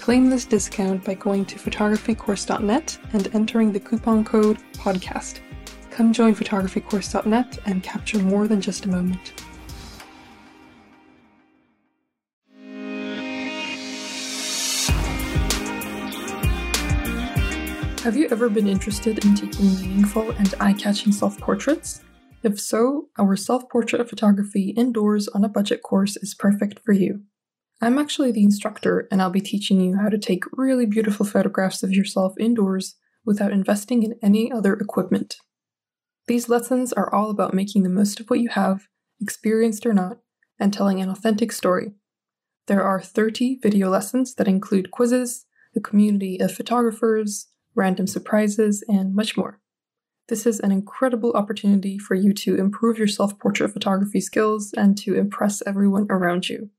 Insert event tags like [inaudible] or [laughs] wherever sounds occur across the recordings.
Claim this discount by going to photographycourse.net and entering the coupon code PODCAST. Come join photographycourse.net and capture more than just a moment. Have you ever been interested in taking meaningful and eye catching self portraits? If so, our self portrait photography indoors on a budget course is perfect for you. I'm actually the instructor, and I'll be teaching you how to take really beautiful photographs of yourself indoors without investing in any other equipment. These lessons are all about making the most of what you have, experienced or not, and telling an authentic story. There are 30 video lessons that include quizzes, a community of photographers, random surprises, and much more. This is an incredible opportunity for you to improve your self portrait photography skills and to impress everyone around you.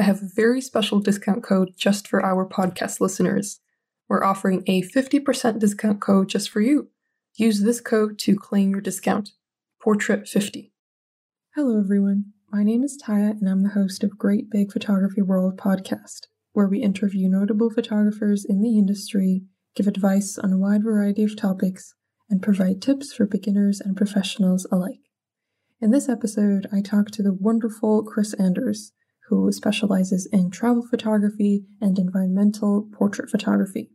I have a very special discount code just for our podcast listeners. We're offering a 50% discount code just for you. Use this code to claim your discount. Portrait50. Hello, everyone. My name is Taya, and I'm the host of Great Big Photography World podcast, where we interview notable photographers in the industry give advice on a wide variety of topics, and provide tips for beginners and professionals alike. In this episode, I talk to the wonderful Kris Andres, who specializes in travel photography and environmental portrait photography.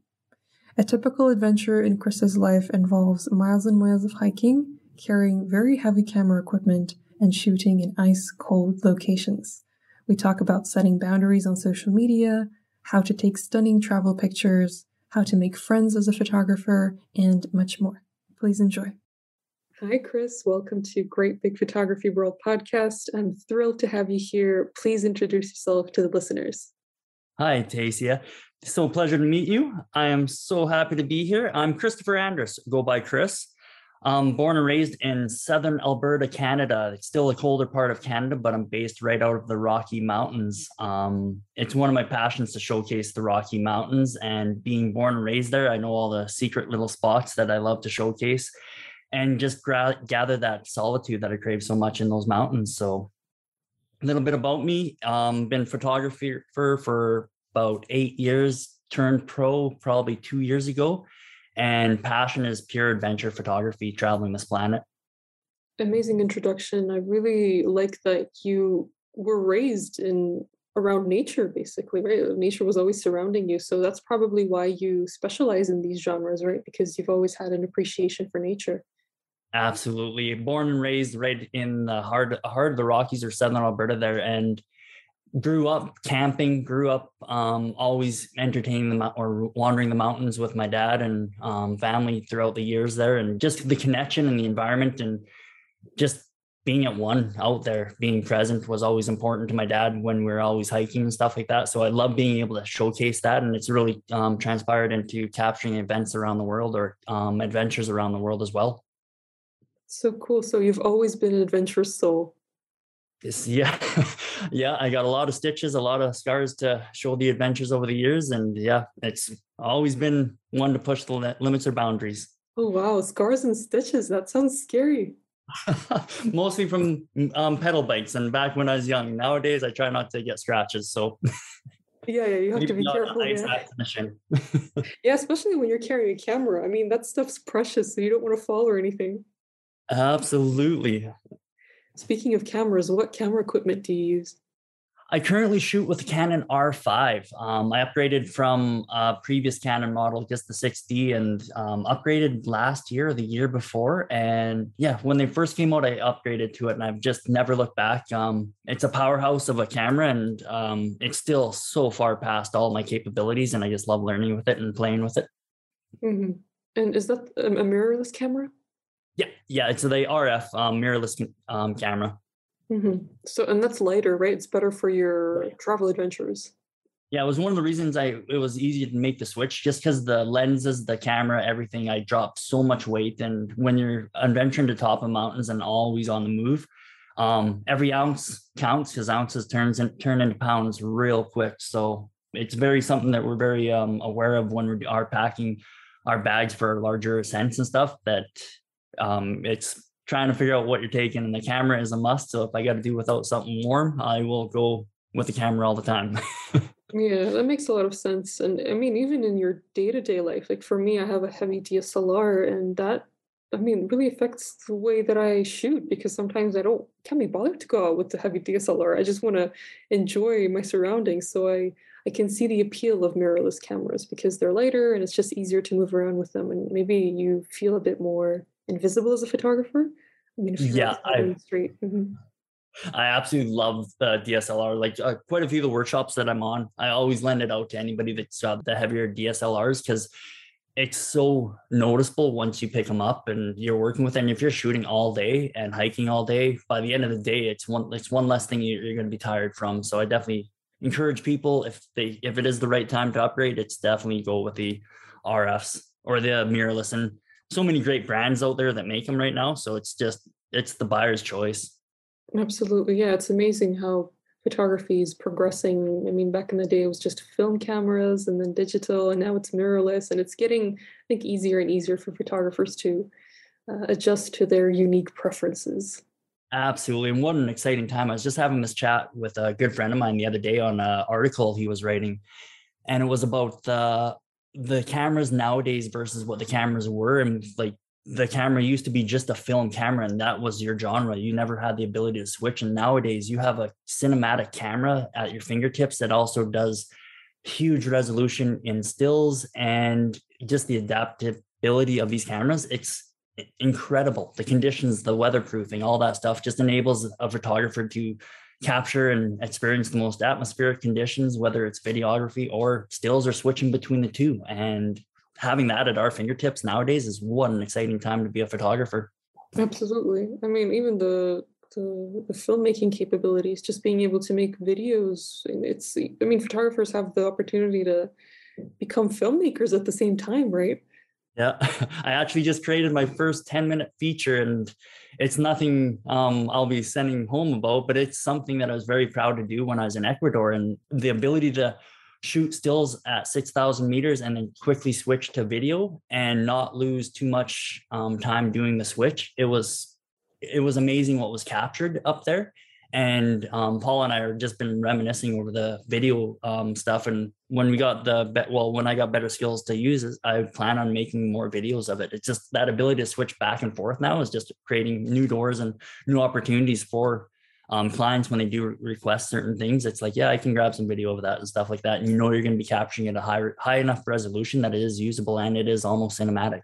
A typical adventure in Kris's life involves miles and miles of hiking, carrying very heavy camera equipment, and shooting in ice cold locations. We talk about setting boundaries on social media, how to take stunning travel pictures, how to make friends as a photographer, and much more. Please enjoy. Hi, Kris. Welcome to Great Big Photography World podcast. I'm thrilled to have you here. Please introduce yourself to the listeners. Hi, Tasia. So pleasure to meet you. I am so happy to be here. I'm Kristopher Andres, go by Kris. I'm born and raised in southern Alberta, Canada. It's still a colder part of Canada, but I'm based right out of the Rocky Mountains. Um, it's one of my passions to showcase the Rocky Mountains, and being born and raised there, I know all the secret little spots that I love to showcase, and just gra- gather that solitude that I crave so much in those mountains. So, a little bit about me: um, been photographer for about eight years, turned pro probably two years ago and passion is pure adventure photography traveling this planet. Amazing introduction. I really like that you were raised in around nature basically right? Nature was always surrounding you. So that's probably why you specialize in these genres right? Because you've always had an appreciation for nature absolutely. Born and raised right in the heart heart of the rockies or southern alberta there and grew up camping grew up um, always entertaining the or wandering the mountains with my dad and um, family throughout the years there and just the connection and the environment and just being at one out there being present was always important to my dad when we were always hiking and stuff like that. So i love being able to showcase that and it's really um, transpired into capturing events around the world or um, adventures around the world as well so cool so you've always been an adventurous soul Yes, [laughs] yeah yeah i got a lot of stitches a lot of scars to show the adventures over the years and yeah it's always been one to push the limits or boundaries oh wow scars and stitches that sounds scary [laughs] Mostly from um, pedal bikes and back when I was young. Nowadays, I try not to get scratches. So yeah, yeah, you have [laughs] to be careful. Yeah. yeah, especially when you're carrying a camera. I mean, that stuff's precious, so you don't want to fall or anything. Absolutely. Speaking of cameras, what camera equipment do you use? I currently shoot with a Canon R5. Um, I upgraded from a previous Canon model, just the 6D, and um, upgraded last year or the year before. And yeah, when they first came out, I upgraded to it, and I've just never looked back. Um, it's a powerhouse of a camera, and um, it's still so far past all my capabilities, and I just love learning with it and playing with it. Mm-hmm. And is that a mirrorless camera? Yeah, yeah, it's the RF um, mirrorless um, camera. Mm-hmm. So, and that's lighter, right? It's better for your travel adventures. Yeah, it was one of the reasons I it was easy to make the switch, just because the lenses, the camera, everything. I dropped so much weight, and when you're adventuring to top of mountains and always on the move, um, every ounce counts because ounces turns in, turn into pounds real quick. So it's very something that we're very um, aware of when we are packing our bags for larger ascents and stuff. That um, it's trying to figure out what you're taking and the camera is a must so if i got to do without something warm i will go with the camera all the time. [laughs] Yeah that makes a lot of sense and i mean even in your day-to-day life like for me i have a heavy dslr and that i mean really affects the way that i shoot because sometimes i don't can't be bothered to go out with the heavy dslr i just want to enjoy my surroundings so i i can see the appeal of mirrorless cameras because they're lighter and it's just easier to move around with them and maybe you feel a bit more invisible as a photographer. I mean, yeah, I, street. Mm-hmm. I absolutely love the DSLR. Like uh, quite a few of the workshops that I'm on, I always lend it out to anybody that's got the heavier DSLRs because it's so noticeable once you pick them up and you're working with them. If you're shooting all day and hiking all day, by the end of the day, it's one it's one less thing you're, you're going to be tired from. So I definitely encourage people if they if it is the right time to upgrade, it's definitely go with the RFs or the mirrorless. And so many great brands out there that make them right now. So it's just it's the buyer's choice. Absolutely. Yeah. It's amazing how photography is progressing. I mean, back in the day it was just film cameras and then digital, and now it's mirrorless, and it's getting, I think, easier and easier for photographers to uh, adjust to their unique preferences. Absolutely. And what an exciting time. I was just having this chat with a good friend of mine the other day on an article he was writing. And it was about the the cameras nowadays versus what the cameras were and like the camera used to be just a film camera and that was your genre. You never had the ability to switch and nowadays you have a cinematic camera at your fingertips that also does huge resolution in stills and just the adaptability of these cameras. It's incredible. The conditions the weatherproofing all that stuff just enables a photographer to capture and experience the most atmospheric conditions, whether it's videography or stills or switching between the two. And having that at our fingertips nowadays is what an exciting time to be a photographer. Absolutely. I mean, even the the, filmmaking capabilities, just being able to make videos. It's I mean, photographers have the opportunity to become filmmakers at the same time, right? Yeah, [laughs] I actually just created my first 10 minute feature and it's nothing um, I'll be sending home about, but it's something that I was very proud to do when I was in Ecuador. And the ability to shoot stills at 6,000 meters and then quickly switch to video and not lose too much um, time doing the switch. It was it was amazing what was captured up there and um, Paul and I are just been reminiscing over the video um, stuff. And when we got the be- well, when I got better skills to use it, I plan on making more videos of it. It's just that ability to switch back and forth now is just creating new doors and new opportunities for um, clients when they do request certain things. It's like, yeah, I can grab some video of that and stuff like that, and you know you're going to be capturing it at a high high enough resolution that it is usable and it is almost cinematic.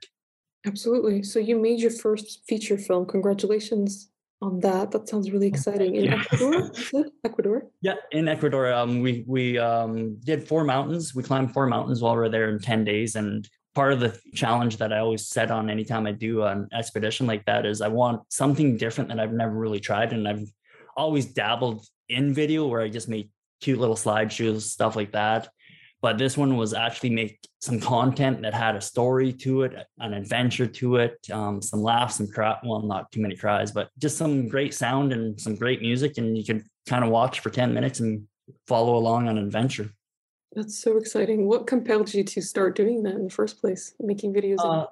Absolutely. So you made your first feature film. Congratulations on that. That sounds really exciting. In yeah. Ecuador, [laughs] Ecuador. Yeah, in Ecuador, um, we we um, did four mountains. We climbed four mountains while we were there in ten days. And part of the challenge that I always set on anytime I do an expedition like that is I want something different that I've never really tried, and I've always dabbled in video where I just make cute little slideshows, stuff like that. But this one was actually make some content that had a story to it, an adventure to it, um, some laughs, some cry. Well, not too many cries, but just some great sound and some great music, and you could kind of watch for ten minutes and follow along on an adventure. That's so exciting. What compelled you to start doing that in the first place, making videos? Uh,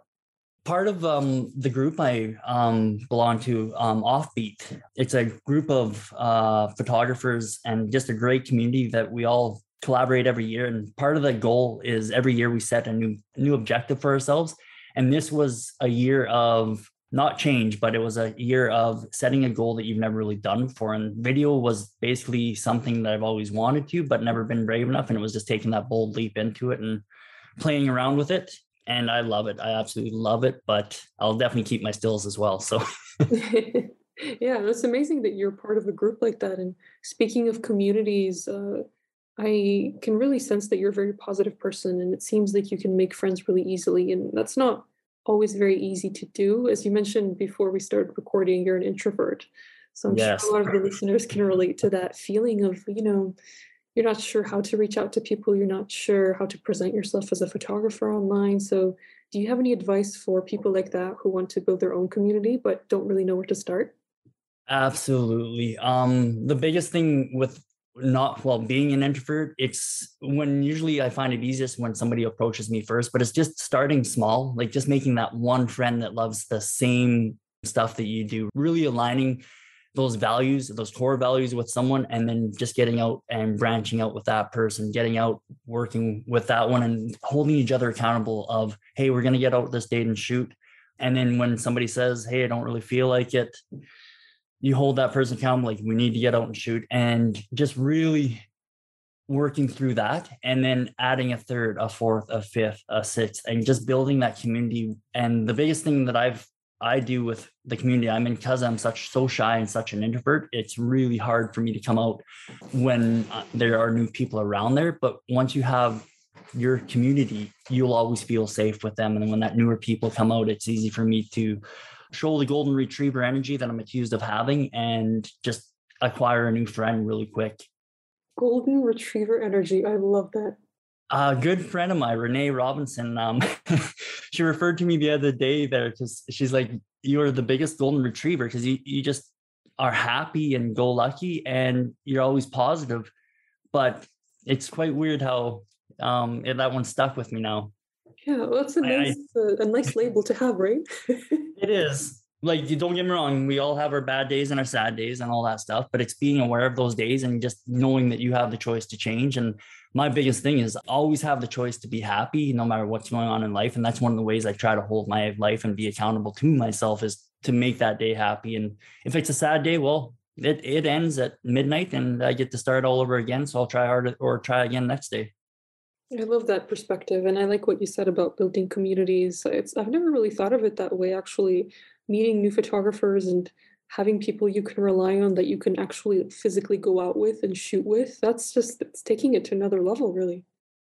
part of um, the group I um, belong to, um, Offbeat. It's a group of uh, photographers and just a great community that we all collaborate every year. And part of the goal is every year we set a new new objective for ourselves. And this was a year of not change, but it was a year of setting a goal that you've never really done before. And video was basically something that I've always wanted to, but never been brave enough. And it was just taking that bold leap into it and playing around with it and I love it. I absolutely love it, but I'll definitely keep my stills as well. So [laughs] [laughs] yeah, it's amazing that you're part of a group like that. And speaking of communities, uh, I can really sense that you're a very positive person, and it seems like you can make friends really easily. And that's not always very easy to do. As you mentioned before we started recording, you're an introvert. So I'm yes. sure a lot of the listeners can relate to that feeling of, you know, you're not sure how to reach out to people you're not sure how to present yourself as a photographer online so do you have any advice for people like that who want to build their own community but don't really know where to start absolutely um the biggest thing with not well being an introvert it's when usually i find it easiest when somebody approaches me first but it's just starting small like just making that one friend that loves the same stuff that you do really aligning those values, those core values with someone, and then just getting out and branching out with that person, getting out, working with that one, and holding each other accountable. Of hey, we're gonna get out this date and shoot. And then when somebody says, hey, I don't really feel like it, you hold that person accountable. Like we need to get out and shoot, and just really working through that and then adding a third a fourth a fifth a sixth and just building that community and the biggest thing that i've I do with the community I'm in because I'm such so shy and such an introvert. It's really hard for me to come out when uh, there are new people around there. But once you have your community, you'll always feel safe with them. And when that newer people come out, it's easy for me to show the golden retriever energy that I'm accused of having and just acquire a new friend really quick. Golden retriever energy. I love that. A good friend of mine, Renee Robinson, um, [laughs] she referred to me the other day there because she's like, "You're the biggest golden retriever because you you just are happy and go lucky and you're always positive." But it's quite weird how um, that one stuck with me now. Yeah, well, that's a nice I, uh, a nice label to have, right? [laughs] it is like you don't get me wrong we all have our bad days and our sad days and all that stuff but it's being aware of those days and just knowing that you have the choice to change and my biggest thing is always have the choice to be happy no matter what's going on in life and that's one of the ways i try to hold my life and be accountable to myself is to make that day happy and if it's a sad day well it, it ends at midnight and i get to start all over again so i'll try harder or try again next day I love that perspective, and I like what you said about building communities. It's I've never really thought of it that way. Actually, meeting new photographers and having people you can rely on that you can actually physically go out with and shoot with that's just it's taking it to another level really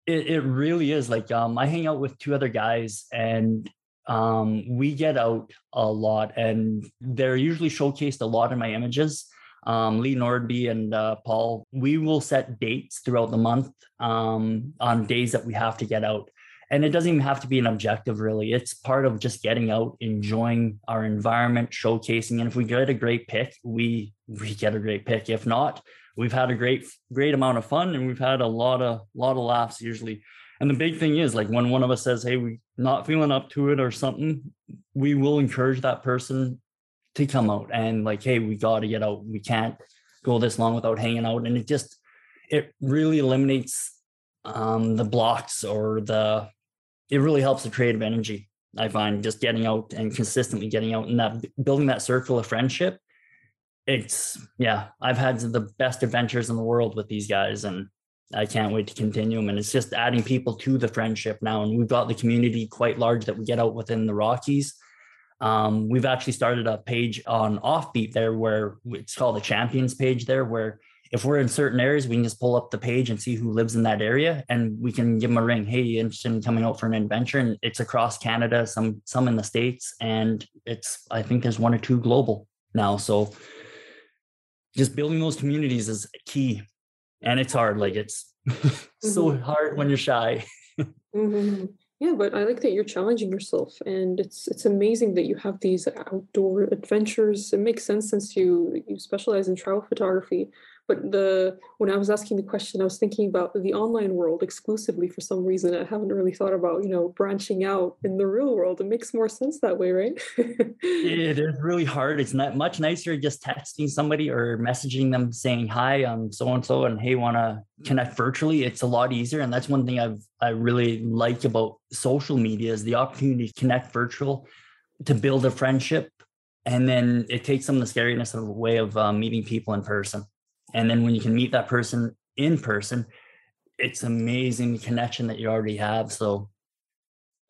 it, it really is like um i hang out with two other guys and um we get out a lot and they're usually showcased a lot in my images um, Lee Nordby and uh, Paul, we will set dates throughout the month um, on days that we have to get out. And it doesn't even have to be an objective really. It's part of just getting out enjoying our environment showcasing. And if we get a great pick we we get a great pick. If not we've had a great great amount of fun and we've had a lot of lot of laughs usually. And the big thing is like when one of us says hey we're not feeling up to it or something we will encourage that person to come out and like hey we got to get out we can't go this long without hanging out and it just it really eliminates um, the blocks or the it really helps the creative energy. I find just getting out and consistently getting out and that building that circle of friendship. It's yeah, I've had the best adventures in the world with these guys, and I can't wait to continue them. And it's just adding people to the friendship now, and we've got the community quite large that we get out within the Rockies. Um, we've actually started a page on Offbeat there where it's called the Champions page there, where if we're in certain areas, we can just pull up the page and see who lives in that area, and we can give them a ring. Hey, interested in coming out for an adventure? And it's across Canada, some some in the states, and it's I think there's one or two global now. So just building those communities is key, and it's hard. Like it's [laughs] so mm-hmm. hard when you're shy. [laughs] mm-hmm. Yeah, but I like that you're challenging yourself, and it's it's amazing that you have these outdoor adventures. It makes sense since you you specialize in travel photography. But the when I was asking the question, I was thinking about the online world exclusively for some reason. I haven't really thought about, you know, branching out in the real world. It makes more sense that way, right? [laughs] it is really hard. It's not much nicer just texting somebody or messaging them saying, hi, I'm so and so, and hey, want to connect virtually. It's a lot easier. And that's one thing I've I really like about social media is the opportunity to connect virtual to build a friendship and then it takes some of the scariness of a way of um, meeting people in person and then when you can meet that person in person it's amazing the connection that you already have so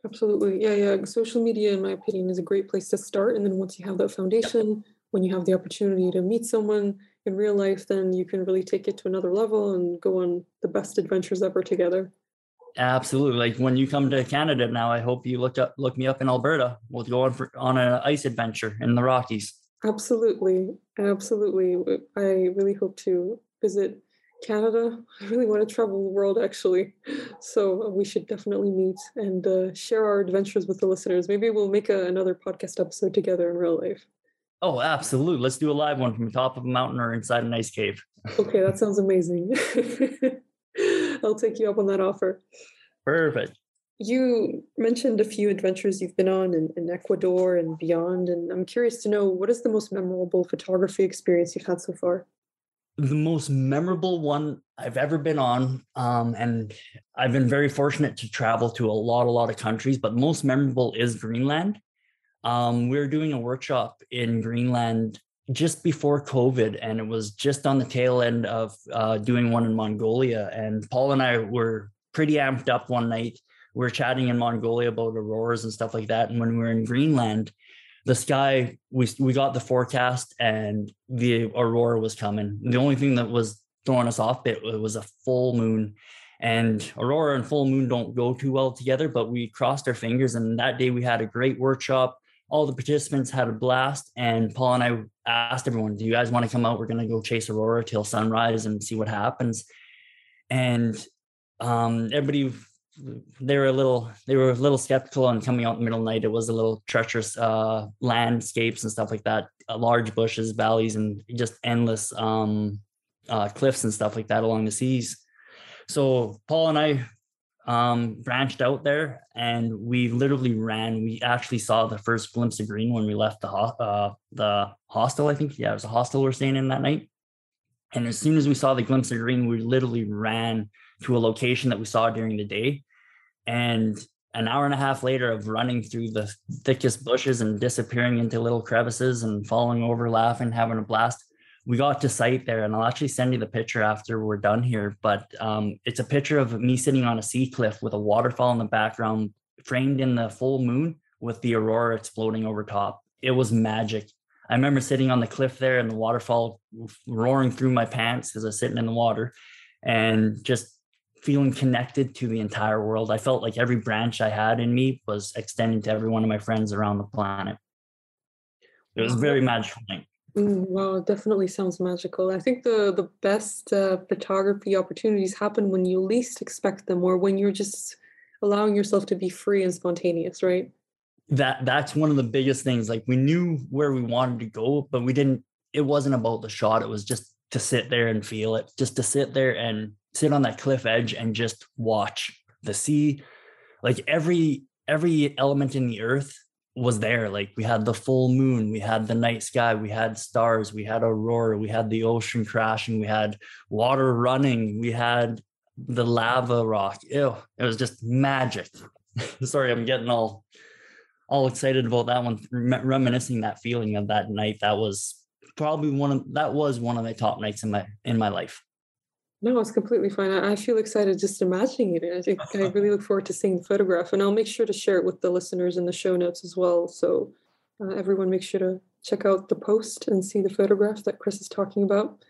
absolutely yeah yeah social media in my opinion is a great place to start and then once you have that foundation when you have the opportunity to meet someone in real life then you can really take it to another level and go on the best adventures ever together Absolutely. Like when you come to Canada now, I hope you look up look me up in Alberta. We'll go on for on an ice adventure in the Rockies. Absolutely. Absolutely. I really hope to visit Canada. [laughs] I really want to travel the world actually. So we should definitely meet and uh, share our adventures with the listeners. Maybe we'll make a, another podcast episode together in real life. Oh, absolutely. Let's do a live one from the top of a mountain or inside an ice cave. okay, that sounds amazing. [laughs] I'll take you up on that offer. Perfect. You mentioned a few adventures you've been on in, in, Ecuador and beyond, and I'm curious to know what is the most memorable photography experience you've had so far? The most memorable one I've ever been on, um, and I've been very fortunate to travel to a lot, a lot of countries, but most memorable is Greenland. Um, we are doing a workshop in Greenland just before COVID, and it was just on the tail end of uh, doing one in Mongolia. And Paul and I were pretty amped up one night. We were chatting in Mongolia about auroras and stuff like that. And when we were in Greenland, the sky we we got the forecast and the aurora was coming. The only thing that was throwing us off bit was a full moon. And aurora and full moon don't go too well together, but we crossed our fingers. And that day we had a great workshop all the participants had a blast and paul and i asked everyone do you guys want to come out we're going to go chase aurora till sunrise and see what happens and um, everybody they were a little they were a little skeptical on coming out in the middle of the night it was a little treacherous uh, landscapes and stuff like that uh, large bushes valleys and just endless um, uh, cliffs and stuff like that along the seas so paul and i um, branched out there and we literally ran. We actually saw the first glimpse of green when we left the ho- uh, the hostel. I think yeah, it was a hostel we are staying in that night. And as soon as we saw the glimpse of green, we literally ran to a location that we saw during the day. And an hour and a half later of running through the thickest bushes and disappearing into little crevices and falling over, laughing, having a blast, we got to sight there. And i'll actually send you the picture after we're done here. But um, it's a picture of me sitting on a sea cliff with a waterfall in the background framed in the full moon with the aurora exploding over top. It was magic. I remember sitting on the cliff there and the waterfall roaring through my pants because i was sitting in the water and just feeling connected to the entire world i felt like every branch i had in me was extending to every one of my friends around the planet it was very magical night Mm, wow, it definitely sounds magical. I think the the best uh, photography opportunities happen when you least expect them, or when you're just allowing yourself to be free and spontaneous, right? That that's one of the biggest things. Like we knew where we wanted to go, but we didn't. It wasn't about the shot. It was just to sit there and feel it. Just to sit there and sit on that cliff edge and just watch the sea. Like every every element in the earth was there. Like we had the full moon, we had the night sky, we had stars, we had aurora, we had the ocean crashing, we had water running, we had the lava rock. Ew, it was just magic. [laughs] Sorry, I'm getting all all excited about that one, reminiscing that feeling of that night. That was probably one of that was one of my top nights in my in my life. No, it's completely fine. I, feel excited just imagining it. I think I really look forward to seeing the photograph, and I'll make sure to share it with the listeners in the show notes as well. So uh, everyone, make sure to check out the post and see the photograph that Kris is talking about.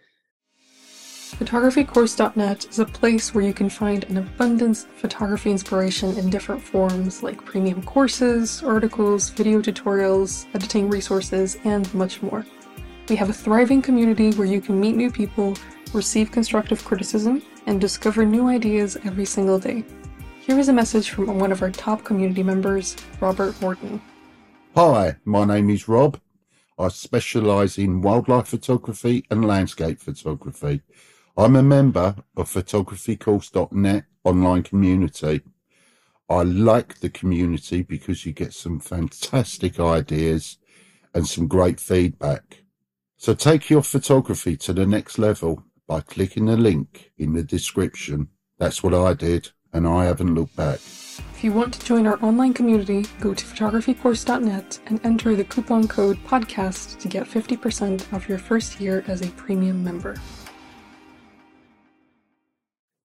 Photographycourse.net is a place where you can find an abundance of photography inspiration in different forms like premium courses, articles, video tutorials, editing resources, and much more. We have a thriving community where you can meet new people receive constructive criticism, and discover new ideas every single day. Here is a message from one of our top community members, Robert Morton. Hi, my name is Rob. I specialise in wildlife photography and landscape photography. I'm a member of photographycourse.net online community. I like the community because you get some fantastic ideas and some great feedback. So take your photography to the next level by clicking the link in the description. That's what I did, and I haven't looked back. If you want to join our online community, go to photographycourse.net and enter the coupon code podcast to get 50% off your first year as a premium member.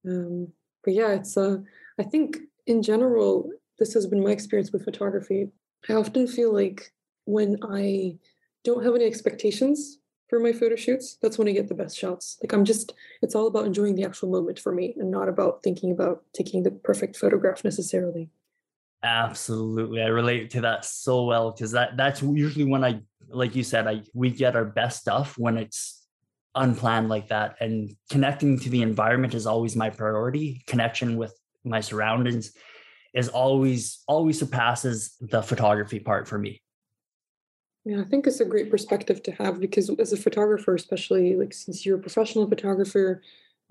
Um, but yeah, it's uh, I think in general, this has been my experience with photography. I often feel like when I don't have any expectations for my photo shoots, that's when I get the best shots. Like I'm just, it's all about enjoying the actual moment for me and not about thinking about taking the perfect photograph necessarily. Absolutely. I relate to that so well because that that's usually when I like you said, I we get our best stuff when it's unplanned like that. And connecting to the environment is always my priority. Connection with my surroundings is always always surpasses the photography part for me. Yeah, I think it's a great perspective to have because as a photographer, especially like since you're a professional photographer,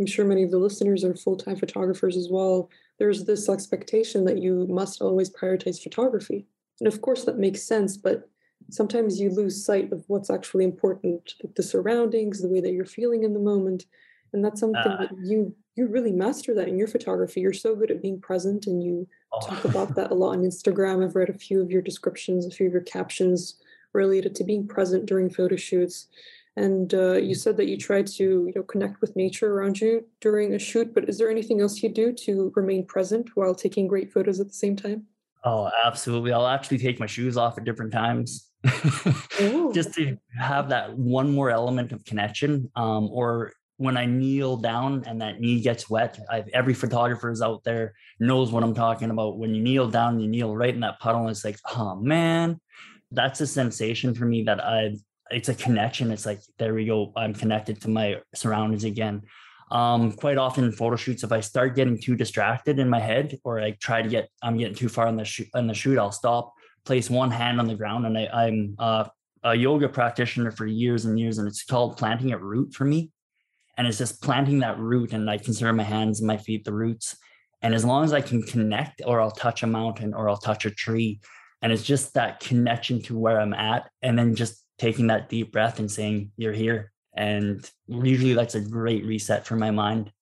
I'm sure many of the listeners are full-time photographers as well. There's this expectation that you must always prioritize photography. And of course that makes sense, but sometimes you lose sight of what's actually important, like the surroundings, the way that you're feeling in the moment. And that's something uh, that you you really master that in your photography. You're so good at being present and you oh. talk about that a lot on Instagram. I've read a few of your descriptions, a few of your captions related to being present during photo shoots. And uh, you mm. said that you try to you know connect with nature around you during a shoot. But is there anything else you do to remain present while taking great photos at the same time? Oh, absolutely. I'll actually take my shoes off at different times [laughs] just to have that one more element of connection. Um, or when I kneel down and that knee gets wet, I've, every photographer is out there knows what I'm talking about. When you kneel down, you kneel right in that puddle. And it's like, oh man, that's a sensation for me that I it's a connection. It's like there we go. I'm connected to my surroundings again. Um, quite often in photo shoots, if I start getting too distracted in my head, or I try to get I'm getting too far in the shoot in the shoot, I'll stop, place one hand on the ground, and I, am uh, a yoga practitioner for years and years, and it's called planting a root for me. And it's just planting that root, and I consider my hands and my feet the roots. And as long as I can connect, or I'll touch a mountain, or I'll touch a tree, and it's just that connection to where I'm at. And then just taking that deep breath and saying, You're here. And usually that's a great reset for my mind.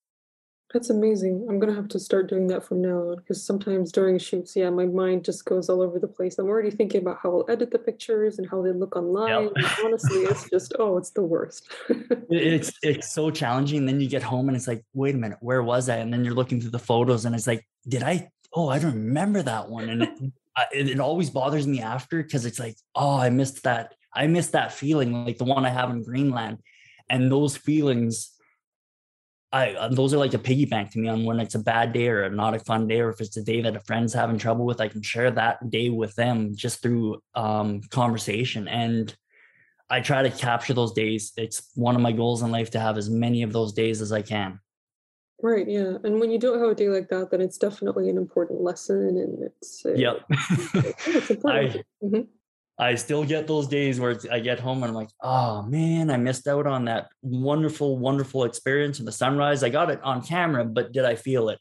That's amazing. I'm gonna have to start doing that from now on because sometimes during shoots, yeah, my mind just goes all over the place. I'm already thinking about how I'll edit the pictures and how they look online. Yep. honestly, it's [laughs] just oh, it's the worst. [laughs] it's it's so challenging. Then you get home and it's like, wait a minute, where was I? And then you're looking through the photos and it's like, did I? Oh, I don't remember that one. And it, it always bothers me after because it's like, oh, I missed that. I missed that feeling, like the one I have in Greenland, and those feelings. I uh, those are like a piggy bank to me on when it's a bad day or not a fun day, or if it's a day that a friend's having trouble with, I can share that day with them just through um, conversation. And I try to capture those days. It's one of my goals in life to have as many of those days as I can. Right, yeah. And when you don't have a day like that, then it's definitely an important lesson and it's uh, Yep. [laughs] it's [laughs] important. I, mm-hmm. I still get those days where I get home and I'm like, oh man, I missed out on that wonderful, wonderful experience in the sunrise. I got it on camera, but did I feel it?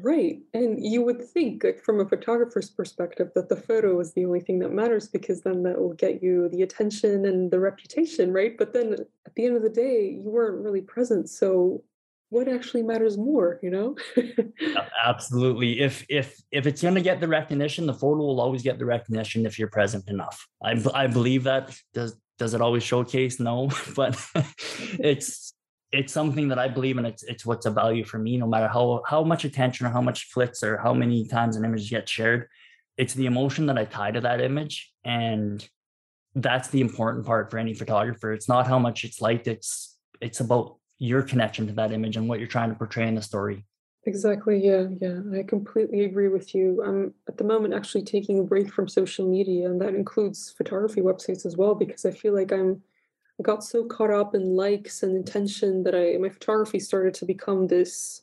Right. And you would think, like from a photographer's perspective, that the photo is the only thing that matters because then that will get you the attention and the reputation, right? But then at the end of the day, you weren't really present. So what actually matters more you know? [laughs] Absolutely. If if if it's going to get the recognition the photo will always get the recognition if you're present enough. I, I believe that. Does does it always showcase? No [laughs] but it's it's something that i believe in it's it's what's a value for me. No matter how how much attention or how much flicks or how many times an image gets shared it's the emotion that i tie to that image. And that's the important part for any photographer. It's not how much it's liked. It's it's about your connection to that image and what you're trying to portray in the story. Exactly. Yeah. Yeah. I completely agree with you. I'm at the moment actually taking a break from social media, and that includes photography websites as well, because I feel like I'm I got so caught up in likes and attention that I my photography started to become this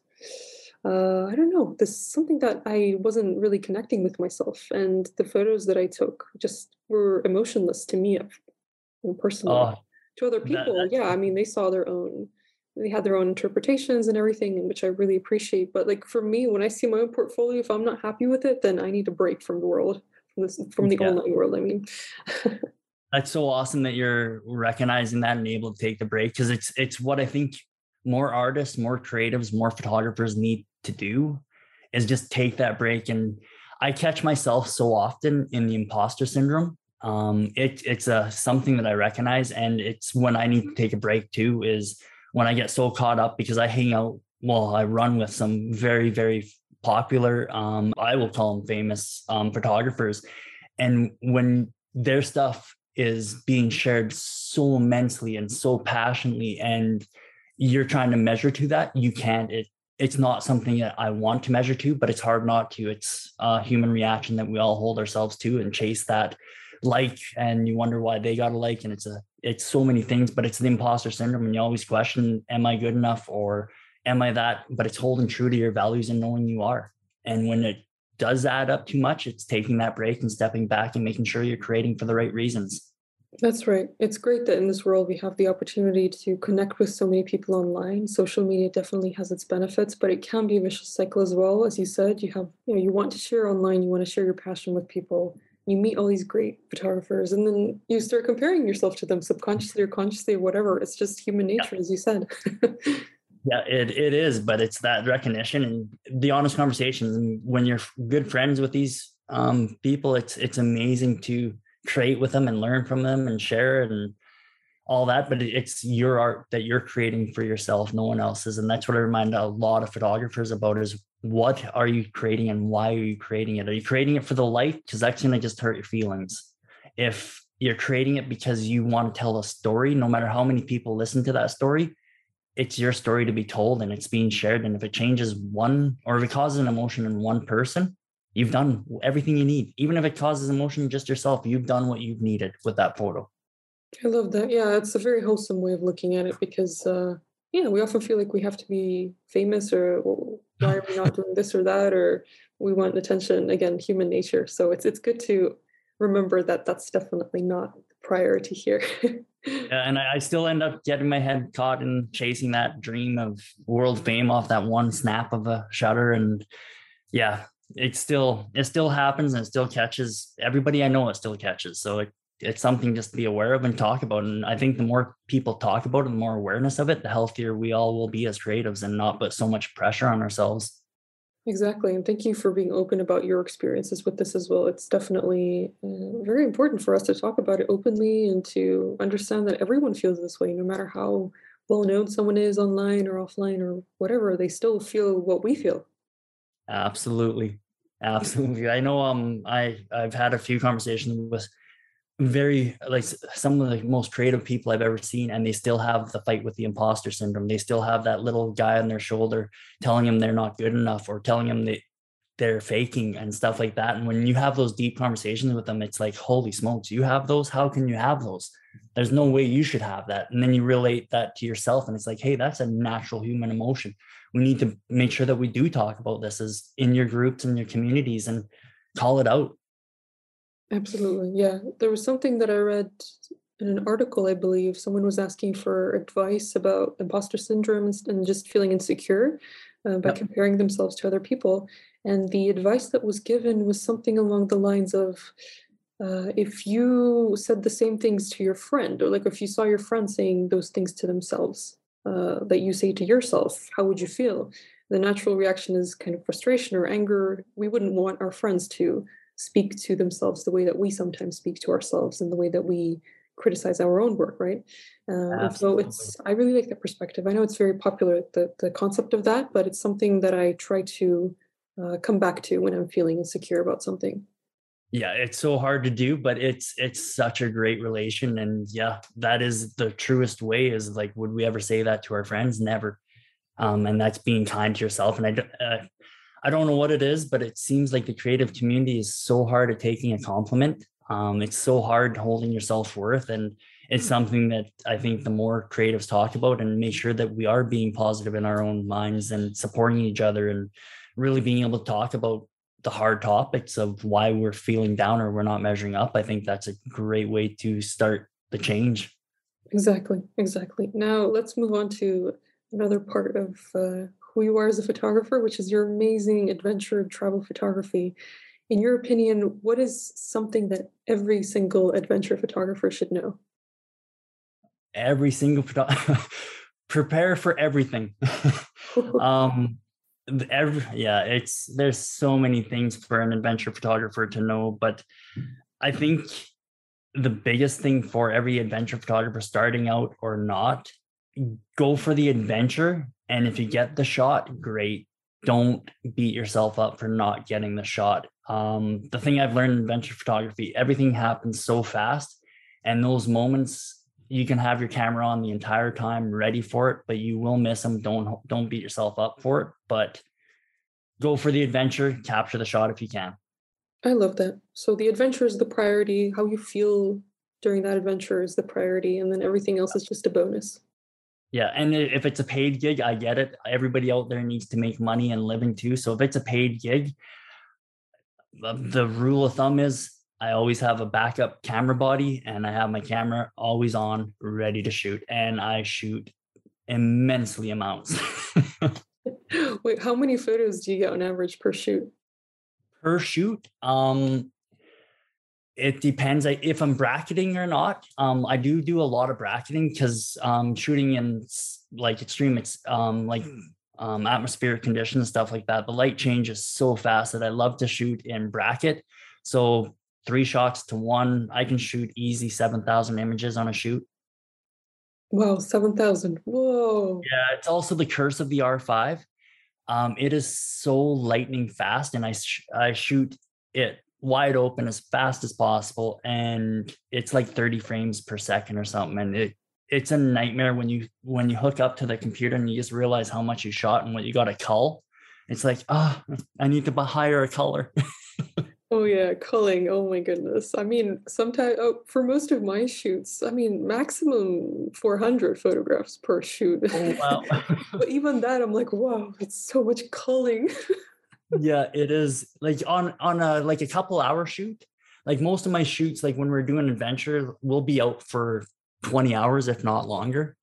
uh, I don't know, this something that I wasn't really connecting with myself. And the photos that I took just were emotionless to me personally. Oh, to other people, that's- yeah, I mean, they saw their own, they had their own interpretations and everything, which I really appreciate. But like for me, when I see my own portfolio, if I'm not happy with it, then I need a break from the world, from this, from the Yeah. online world. I mean, that's so awesome that you're recognizing that and able to take the break because it's it's what I think more artists, more creatives, more photographers need to do is just take that break. And I catch myself so often in the imposter syndrome. Um, it, it's a something that I recognize, and it's when I need to take a break too. Is when I get so caught up because I hang out. Well, I run with some very very popular. Um, I will call them famous um, photographers, and when their stuff is being shared so immensely and so passionately and you're trying to measure to that you can't it it's not something that i want to measure to but it's hard not to it's a human reaction that we all hold ourselves to and chase that like and you wonder why they got a like and it's a it's so many things but it's the imposter syndrome and you always question am i good enough or am i that but it's holding true to your values and knowing you are and when it does add up too much, it's taking that break and stepping back and making sure you're creating for the right reasons. That's right. It's great that in this world we have the opportunity to connect with so many people online. Social media definitely has its benefits, but it can be a vicious cycle as well. As you said, you have, you know, you want to share online, you want to share your passion with people. You meet all these great photographers, and then you start comparing yourself to them subconsciously or consciously or whatever. It's just human nature, as you said. [laughs] Yeah, it, it is, but it's that recognition and the honest conversations. And when you're good friends with these um, people, it's it's amazing to create with them and learn from them and share it and all that. But it's your art that you're creating for yourself, no one else's. And that's what I remind a lot of photographers about is what are you creating and why are you creating it? Are you creating it for the light? Because that's gonna just hurt your feelings. If you're creating it because you want to tell a story, no matter how many people listen to that story, it's your story to be told and it's being shared. And if it changes one or if it causes an emotion in one person, you've done everything you need. Even if it causes emotion just yourself, you've done what you've needed with that photo. I love that. Yeah, it's a very wholesome way of looking at it because, uh, yeah, we often feel like we have to be famous or well, why are we not [laughs] doing this or that or we want attention. Again, human nature. So it's it's good to remember that that's definitely not the priority here. [laughs] yeah, And I, I still end up getting my head caught in chasing that dream of world fame off that one snap of a shutter. And yeah, it still it still happens and it still catches everybody I know it still catches. So it, it's something just to be aware of and talk about. And I think the more people talk about it, the more awareness of it, the healthier we all will be as creatives and not put so much pressure on ourselves. Exactly. And thank you for being open about your experiences with this as well. It's definitely uh, very important for us to talk about it openly and to understand that everyone feels this way, no matter how well known someone is online or offline or whatever, they still feel what we feel. Absolutely. Absolutely. I know um I I've had a few conversations with very like some of the most creative people I've ever seen and they still have the fight with the imposter syndrome. They still have that little guy on their shoulder telling them they're not good enough or telling them that they're faking and stuff like that. And when you have those deep conversations with them, it's like, holy smokes, you have those? How can you have those? There's no way you should have that. And then you relate that to yourself. And it's like, hey, that's a natural human emotion. We need to make sure that we do talk about this as in your groups and your communities and call it out. Absolutely. Yeah. There was something that I read in an article, I believe. Someone was asking for advice about imposter syndrome and, just feeling insecure uh, by Yep. comparing themselves to other people. And the advice that was given was something along the lines of uh, if you said the same things to your friend, or like if you saw your friend saying those things to themselves uh, that you say to yourself, how would you feel? The natural reaction is kind of frustration or anger. We wouldn't want our friends to speak to themselves the way that we sometimes speak to ourselves and the way that we criticize our own work, right? Um, so it's I really like that perspective. I know it's very popular the the concept of that, but it's something that I try to uh, come back to when I'm feeling insecure about something. yeah it's so hard to do but it's it's such a great relation and yeah that is the truest way is like would we ever say that to our friends never um and that's being kind to yourself and i don't uh, i don't know what it is but it seems like the creative community is so hard at taking a compliment um it's so hard holding your self-worth and it's something that i think the more creatives talk about and make sure that we are being positive in our own minds and supporting each other and really being able to talk about the hard topics of why we're feeling down or we're not measuring up i think that's a great way to start the change. Exactly, exactly. Now let's move on to another part of uh, who you are as a photographer, which is your amazing adventure and travel photography. In your opinion, what is something that every single adventure photographer should know? Every single [laughs] prepare for everything. [laughs] [laughs] um, every yeah, it's there's so many things for an adventure photographer to know, but I think the biggest thing for every adventure photographer starting out or not go for the adventure and if you get the shot great don't beat yourself up for not getting the shot um, the thing i've learned in adventure photography everything happens so fast and those moments you can have your camera on the entire time ready for it but you will miss them don't don't beat yourself up for it but go for the adventure capture the shot if you can I love that. So the adventure is the priority. How you feel during that adventure is the priority, and then everything else is just a bonus. Yeah, and if it's a paid gig, I get it. Everybody out there needs to make money and living too. So if it's a paid gig, the rule of thumb is I always have a backup camera body and I have my camera always on, ready to shoot, and I shoot immensely amounts. [laughs] Wait, how many photos do you get on average per shoot? per shoot. Um, it depends if I'm bracketing or not. Um, I do do a lot of bracketing because um, shooting in like extreme, um, like um, atmospheric conditions, stuff like that. The light changes so fast that I love to shoot in bracket. So three shots to one, I can shoot easy seven thousand images on a shoot. Wow, seven thousand! Whoa! Yeah, it's also the curse of the R five um, it is so lightning fast, and I sh- I shoot it wide open as fast as possible, and it's like 30 frames per second or something, and it it's a nightmare when you when you hook up to the computer and you just realize how much you shot and what you got to cull. It's like, ah, oh, I need to hire a culler. [laughs] Oh yeah, culling. Oh my goodness. I mean, sometimes oh, for most of my shoots, I mean, maximum 400 photographs per shoot. Oh wow. [laughs] but even that, I'm like, wow, it's so much culling. [laughs] yeah, it is. Like on on a like a couple hour shoot, like most of my shoots, like when we're doing adventure, we'll be out for 20 hours, if not longer.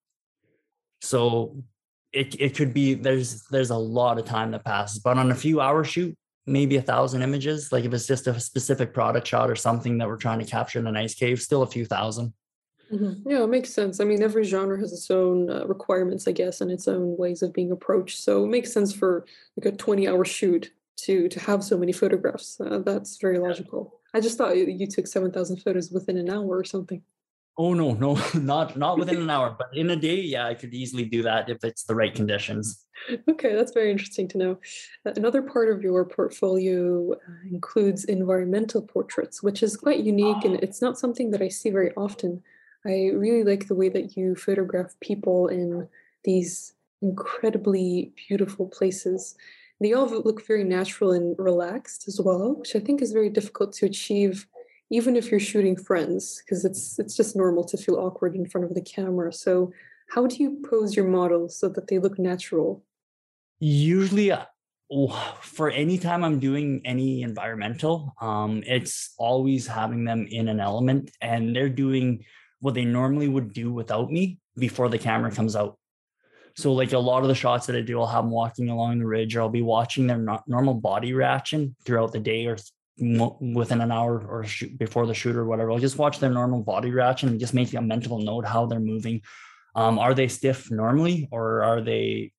So it it could be there's there's a lot of time that passes. But on a few hour shoot, maybe a thousand images. Like if it's just a specific product shot or something that we're trying to capture in an ice cave, still a few 1000 mm-hmm. Yeah, it makes sense. I mean, every genre has its own uh, requirements, I guess, and its own ways of being approached. So it makes sense for like a 20 hour shoot to to have so many photographs. Uh, that's very logical. I just thought you took 7,000 photos within an hour or something. Oh no, no, [laughs] not not within an hour, but in a day, yeah, I could easily do that if it's the right conditions. [laughs] Okay, that's very interesting to know. Another part of your portfolio uh, includes environmental portraits, which is quite unique and it's not something that I see very often. I really like the way that you photograph people in these incredibly beautiful places. They all look very natural and relaxed as well, which I think is very difficult to achieve even if you're shooting friends because it's it's just normal to feel awkward in front of the camera so how do you pose your models so that they look natural usually uh, for any time i'm doing any environmental um, it's always having them in an element and they're doing what they normally would do without me before the camera comes out so like a lot of the shots that i do i'll have them walking along the ridge or i'll be watching their normal body reaction throughout the day or within an hour or shoot before the shoot or whatever. I'll just watch their normal body reaction and just make a mental note how they're moving. Um, are they stiff normally or are they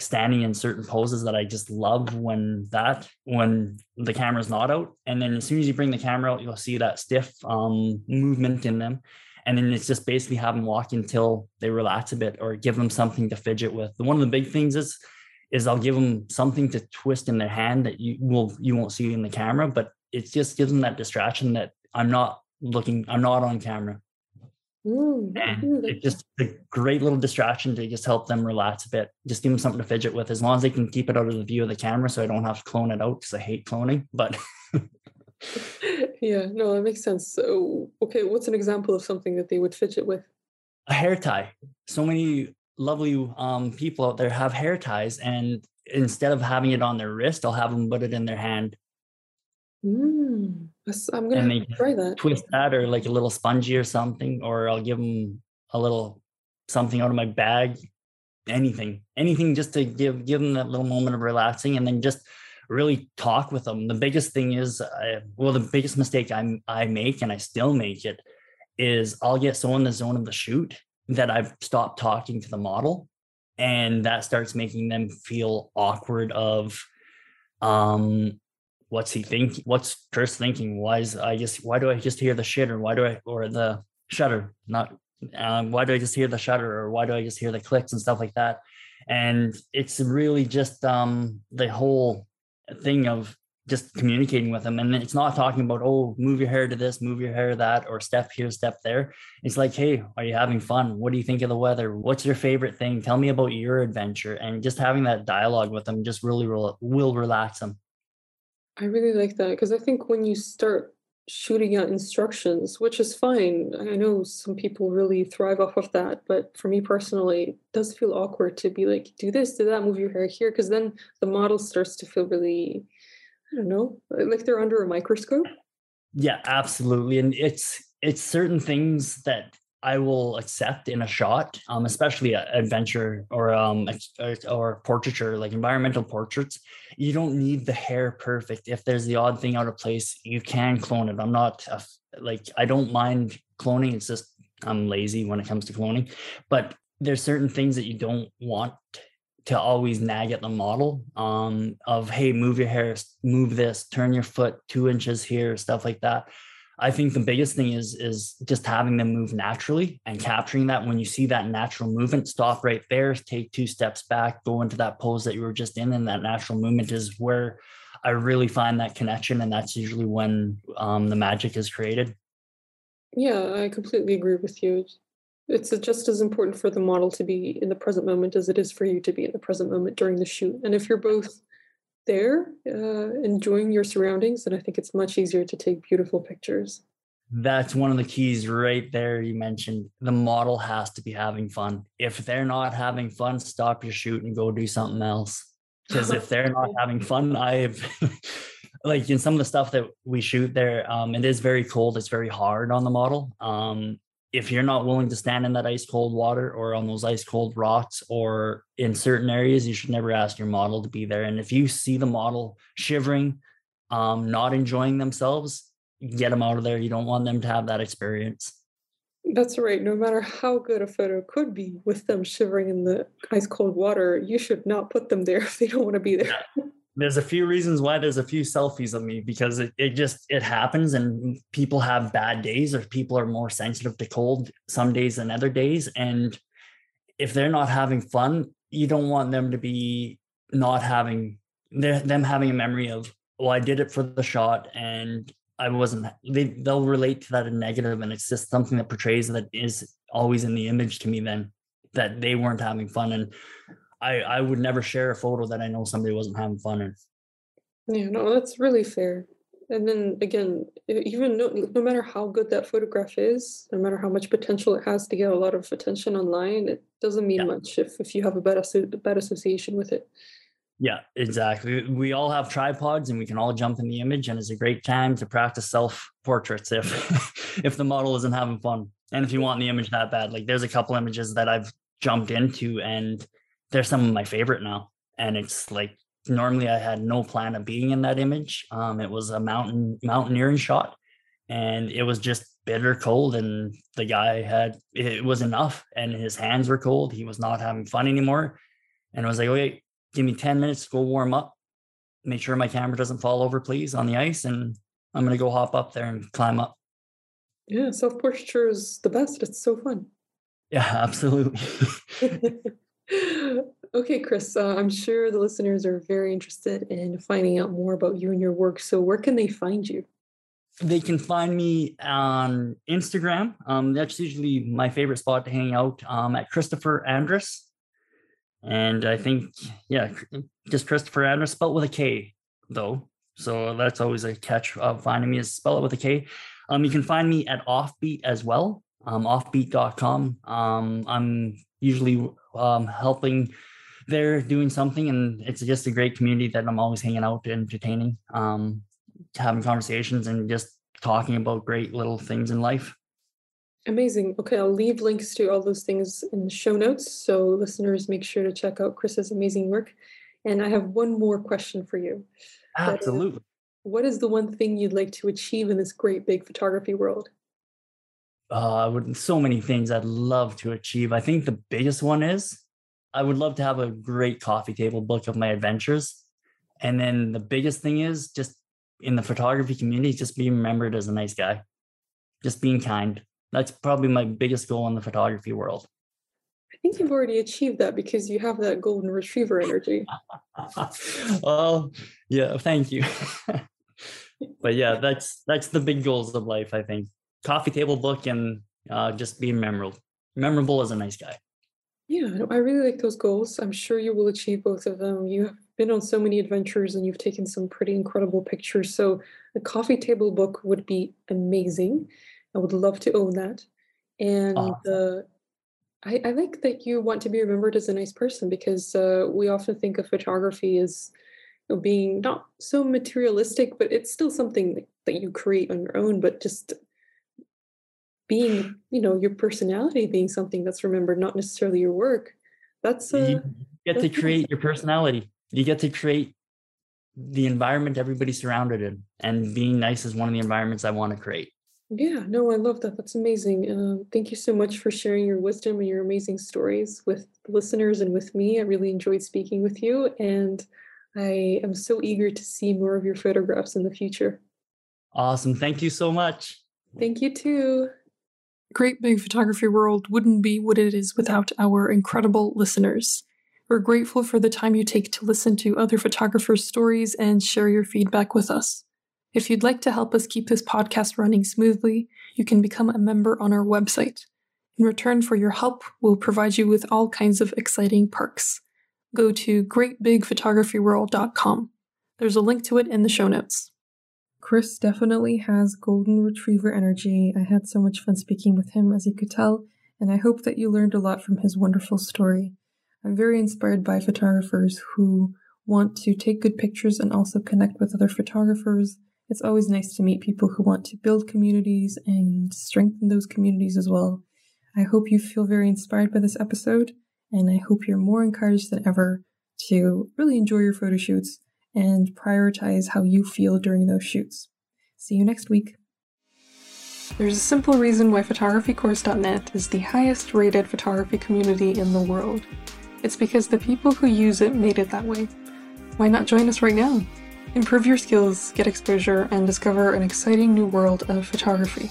standing in certain poses that I just love when that when the camera's not out? And then as soon as you bring the camera out, you'll see that stiff um, movement in them. And then it's just basically have them walk until they relax a bit or give them something to fidget with. One of the big things is is I'll give them something to twist in their hand that you will you won't see in the camera, but it just gives them that distraction that I'm not looking, I'm not on camera. Mm, and it's just a great little distraction to just help them relax a bit. Just give them something to fidget with, as long as they can keep it out of the view of the camera, so I don't have to clone it out because I hate cloning. But [laughs] [laughs] yeah, no, that makes sense. So, okay, what's an example of something that they would fidget with? A hair tie. So many lovely um, people out there have hair ties, and instead of having it on their wrist, I'll have them put it in their hand. Mm, I'm gonna and try that. Twist that or like a little spongy or something, or I'll give them a little something out of my bag, anything, anything just to give give them that little moment of relaxing, and then just really talk with them. The biggest thing is, I, well, the biggest mistake I I make, and I still make it, is I'll get so in the zone of the shoot that I've stopped talking to the model, and that starts making them feel awkward. Of, um, what's he think? What's Kris thinking? Why is I just why do I just hear the shitter? Why do I or the shutter? Not um, why do I just hear the shutter or why do I just hear the clicks and stuff like that? And it's really just um, the whole thing of just communicating with them. And it's not talking about, oh, move your hair to this, move your hair to that, or step here, step there. It's like, hey, are you having fun? What do you think of the weather? What's your favorite thing? Tell me about your adventure. And just having that dialogue with them just really will, will relax them. I really like that because I think when you start shooting out instructions, which is fine. I know some people really thrive off of that, but for me personally, it does feel awkward to be like, do this, do that, move your hair here, because then the model starts to feel really, I don't know, uh, like they're under a microscope. Yeah, absolutely. And it's it's certain things that I will accept in a shot, um, especially adventure or um or portraiture, like environmental portraits. You don't need the hair perfect. If there's the odd thing out of place, you can clone it. I'm not a, like I don't mind cloning. It's just I'm lazy when it comes to cloning, but there's certain things that you don't want to always nag at the model um, of hey move your hair move this turn your foot two inches here stuff like that I think the biggest thing is is just having them move naturally and capturing that when you see that natural movement, stop right there, take two steps back, go into that pose that you were just in, and that natural movement is where I really find that connection, and that's usually when um, the magic is created. Yeah, I completely agree with you. It's just as important for the model to be in the present moment as it is for you to be in the present moment during the shoot. And if you're both there, uh, enjoying your surroundings, and I think it's much easier to take beautiful pictures. That's one of the keys right there. You mentioned the model has to be having fun. If they're not having fun, stop your shoot and go do something else. Because if they're not [laughs] having fun, I've [laughs] like in some of the stuff that we shoot there, um, it is very cold. It's very hard on the model. Um, if you're not willing to stand in that ice cold water or on those ice cold rocks or in certain areas, you should never ask your model to be there. And if you see the model shivering, um, not enjoying themselves, get them out of there. You don't want them to have that experience. That's right. No matter how good a photo could be with them shivering in the ice cold water, you should not put them there [laughs] if they don't want to be there. Yeah there's a few reasons why there's a few selfies of me because it, it just it happens and people have bad days or people are more sensitive to cold some days than other days. And if they're not having fun you don't want them to be not having them having a memory of well i did it for the shot and i wasn't they, they'll relate to that in negative and it's just something that portrays that is always in the image to me then that they weren't having fun. And I I would never share a photo that I know somebody wasn't having fun in. Yeah, no, that's really fair. And then again, even no, no matter how good that photograph is, no matter how much potential it has to get a lot of attention online, it doesn't mean yeah. much if, if you have a bad, bad association with it. Yeah, exactly. We all have tripods and we can all jump in the image and it's a great time to practice self portraits if [laughs] if the model isn't having fun. And if you want the image that bad, like there's a couple images that I've jumped into and they're some of my favorite now. And it's like normally I had no plan of being in that image. Um, it was a mountain mountaineering shot, and it was just bitter cold. And the guy had it was enough, and his hands were cold. He was not having fun anymore. And I was like, okay, give me 10 minutes to go warm up. Make sure my camera doesn't fall over, please, on the ice. And I'm gonna go hop up there and climb up. Yeah, self portraiture is the best. It's so fun. Yeah, [laughs] absolutely. [laughs] okay, Kris, uh, I'm sure the listeners are very interested in finding out more about you and your work. So, where can they find you? They can find me on Instagram. Um, that's usually my favorite spot to hang out um, at Kristopher Andres. And I think, yeah, just Kristopher Andres, spelled with a K, though. So that's always a catch of finding me is spell it with a K. Um, you can find me at Offbeat as well, um, offbeat.com. Um, I'm usually um, helping there doing something and it's just a great community that i'm always hanging out entertaining um, having conversations and just talking about great little things in life. Amazing. Okay, I'll leave links to all those things in the show notes. So listeners, make sure to check out Kris's amazing work. And I have one more question for you. Absolutely. What is the one thing you'd like to achieve in this great big photography world? Uh, would, so many things I'd love to achieve. I think the biggest one is I would love to have a great coffee table book of my adventures. And then the biggest thing is just in the photography community, just being remembered as a nice guy, just being kind. That's probably my biggest goal in the photography world. I think you've already achieved that because you have that golden retriever energy. [laughs] well, yeah, thank you. [laughs] but yeah, that's that's the big goals of life. I think coffee table book and uh, just being memorable. Memorable as a nice guy. Yeah, I really like those goals. I'm sure you will achieve both of them. You have been on so many adventures and you've taken some pretty incredible pictures. So a coffee table book would be amazing. I would love to own that. And uh, I, I, like that you want to be remembered as a nice person because uh, we often think of photography as you know, being not so materialistic, but it's still something that you create on your own, but just being, you know, your personality being something that's remembered, not necessarily your work. That's uh, you get to create your personality. You get to create the environment everybody's surrounded in, and being nice is one of the environments I want to create. Yeah, no, I love that. That's amazing. Um, thank you so much for sharing your wisdom and your amazing stories with listeners and with me. I really enjoyed speaking with you, and I am so eager to see more of your photographs in the future. Awesome. Thank you so much. Thank you too. Great Big Photography World wouldn't be what it is without our incredible listeners. We're grateful for the time you take to listen to other photographers' stories and share your feedback with us. If you'd like to help us keep this podcast running smoothly, you can become a member on our website. In return for your help, we'll provide you with all kinds of exciting perks. Go to greatbigphotographyworld.com. There's a link to it in the show notes. Kris definitely has golden retriever energy. I had so much fun speaking with him, as you could tell, and I hope that you learned a lot from his wonderful story. I'm very inspired by photographers who want to take good pictures and also connect with other photographers it's always nice to meet people who want to build communities and strengthen those communities as well. I hope you feel very inspired by this episode, and I hope you're more encouraged than ever to really enjoy your photo shoots and prioritize how you feel during those shoots. See you next week. There's a simple reason why photographycourse.net is the highest rated photography community in the world. It's because the people who use it made it that way. Why not join us right now? Improve your skills, get exposure, and discover an exciting new world of photography.